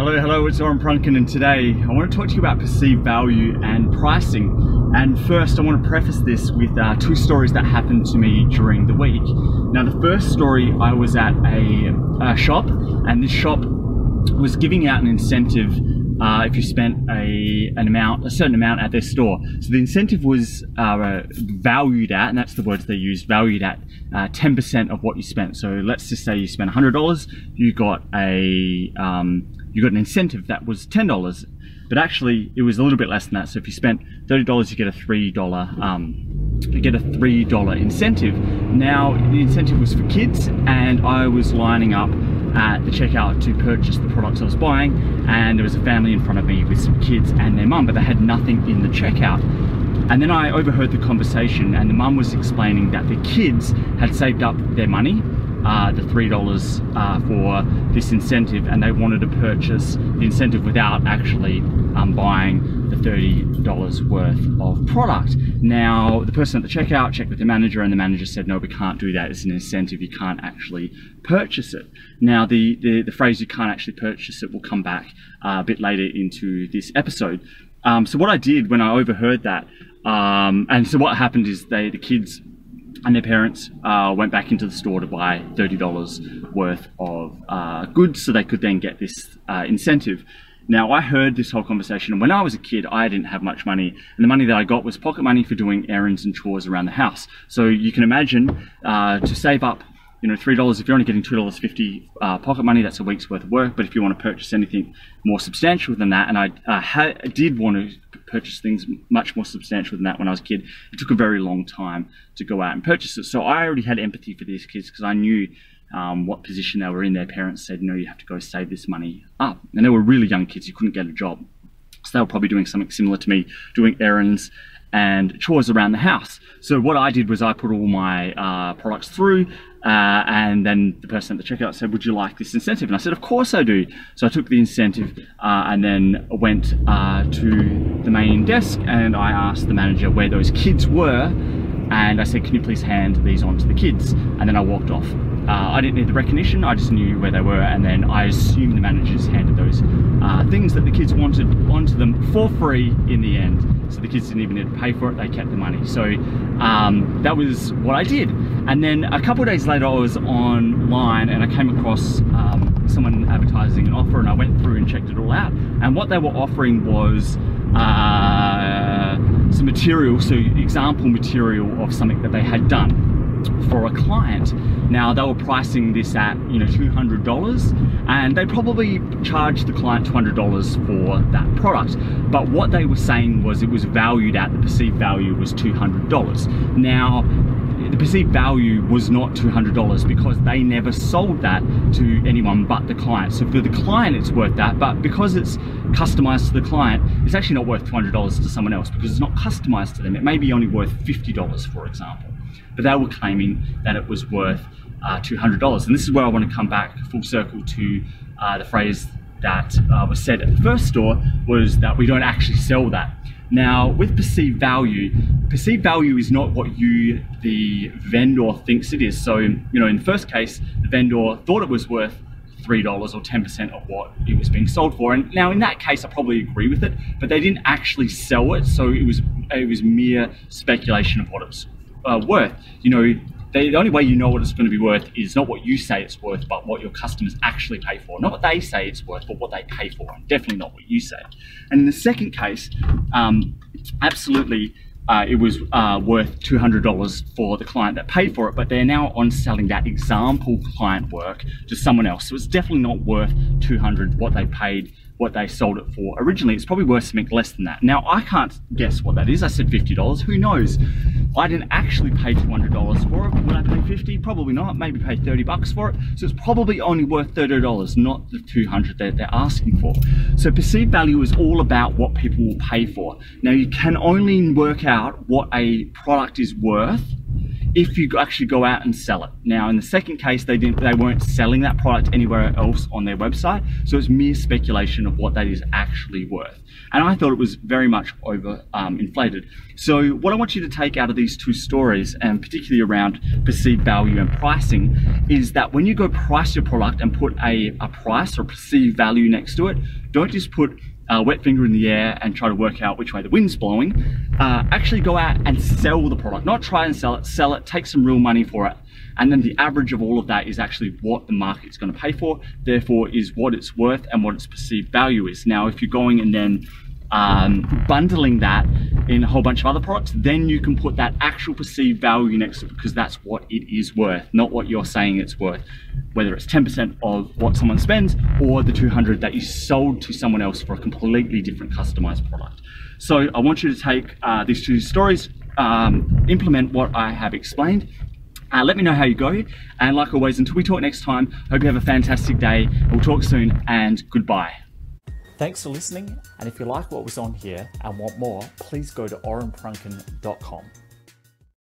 Hello, hello, it's Oren Prunken and today I want to talk to you about perceived value and pricing. And first I want to preface this with uh, two stories that happened to me during the week. Now the first story, I was at a, a shop and this shop was giving out an incentive uh, if you spent a an amount, a certain amount at their store. So the incentive was uh, valued at, and that's the words they used, valued at 10% uh, of what you spent. So let's just say you spent $100, you got a um, you got an incentive that was $10, but actually it was a little bit less than that. So if you spent $30, you get a $3 um, you get a $3 incentive. Now the incentive was for kids and I was lining up at the checkout to purchase the products I was buying and there was a family in front of me with some kids and their mum but they had nothing in the checkout. And then I overheard the conversation and the mum was explaining that the kids had saved up their money uh, the $3 uh, for this incentive and they wanted to purchase the incentive without actually um, buying $30 worth of product. Now, the person at the checkout checked with the manager and the manager said, no, we can't do that. It's an incentive. You can't actually purchase it. Now, the, the, the phrase you can't actually purchase it will come back uh, a bit later into this episode. Um, so what I did when I overheard that, um, and so what happened is they, the kids and their parents uh, went back into the store to buy $30 worth of uh, goods so they could then get this uh, incentive. Now, I heard this whole conversation, when I was a kid, I didn't have much money, and the money that I got was pocket money for doing errands and chores around the house. So you can imagine uh, to save up you know, three dollars if you're only getting two dollars fifty uh, pocket money, that's a week's worth of work. But if you want to purchase anything more substantial than that, and I uh, did want to purchase things much more substantial than that when I was a kid, it took a very long time to go out and purchase it. So I already had empathy for these kids because I knew um, what position they were in. Their parents said, "No, you have to go save this money up," and they were really young kids. You couldn't get a job, so they were probably doing something similar to me, doing errands and chores around the house. So what I did was I put all my uh, products through uh, and then the person at the checkout said, would you like this incentive? And I said, of course I do. So I took the incentive uh, and then went uh, to the main desk and I asked the manager where those kids were and I said, can you please hand these on to the kids? And then I walked off. Uh, I didn't need the recognition, I just knew where they were, and then I assumed the managers handed those uh, things that the kids wanted onto them for free in the end. So the kids didn't even need to pay for it, they kept the money. So um, that was what I did. And then a couple of days later, I was online and I came across um, someone advertising an offer, and I went through and checked it all out. And what they were offering was uh, some material, so example material of something that they had done for a client. Now they were pricing this at you know $200 and they probably charged the client $200 for that product. But what they were saying was it was valued at, the perceived value was $200. Now the perceived value was not $200 because they never sold that to anyone but the client. So for the client, it's worth that, but because it's customized to the client, it's actually not worth $200 to someone else because it's not customized to them. It may be only worth $50, for example. But they were claiming that it was worth uh, $200. And this is where I want to come back full circle to uh, the phrase that uh, was said at the first store was that we don't actually sell that. Now, with perceived value, perceived value is not what you, the vendor, thinks it is. So, you know, in the first case, the vendor thought it was worth $3 or 10% of what it was being sold for. And now in that case, I probably agree with it, but they didn't actually sell it. So it was, it was mere speculation of what it was uh, worth. You know, the only way you know what it's going to be worth is not what you say it's worth, but what your customers actually pay for. Not what they say it's worth, but what they pay for, and definitely not what you say. And in the second case, um, absolutely, uh, it was uh, worth $200 for the client that paid for it, but they're now on selling that example client work to someone else. So it's definitely not worth 200 what they paid what they sold it for originally. It's probably worth something less than that. Now, I can't guess what that is. I said $50. Who knows? I didn't actually pay $200 for it. Would I pay 50? Probably not. Maybe pay 30 bucks for it. So it's probably only worth $30, not the 200 that they're asking for. So perceived value is all about what people will pay for. Now, you can only work out what a product is worth if you actually go out and sell it. Now, in the second case, they didn't, they weren't selling that product anywhere else on their website, so it's mere speculation of what that is actually worth. And I thought it was very much over um, inflated. So, what I want you to take out of these two stories, and particularly around perceived value and pricing, is that when you go price your product and put a, a price or perceived value next to it, don't just put a wet finger in the air and try to work out which way the wind's blowing. Uh, actually go out and sell the product, not try and sell it, sell it, take some real money for it. And then the average of all of that is actually what the market's going to pay for, therefore, is what it's worth and what its perceived value is. Now, if you're going and then um, bundling that in a whole bunch of other products, then you can put that actual perceived value next to it because that's what it is worth, not what you're saying it's worth. Whether it's 10% of what someone spends or the 200 that you sold to someone else for a completely different customized product. So I want you to take uh, these two stories, um, implement what I have explained, uh, let me know how you go. And like always, until we talk next time, hope you have a fantastic day. We'll talk soon and goodbye. Thanks for listening, and if you like what was on here and want more, please go to orenprunken.com.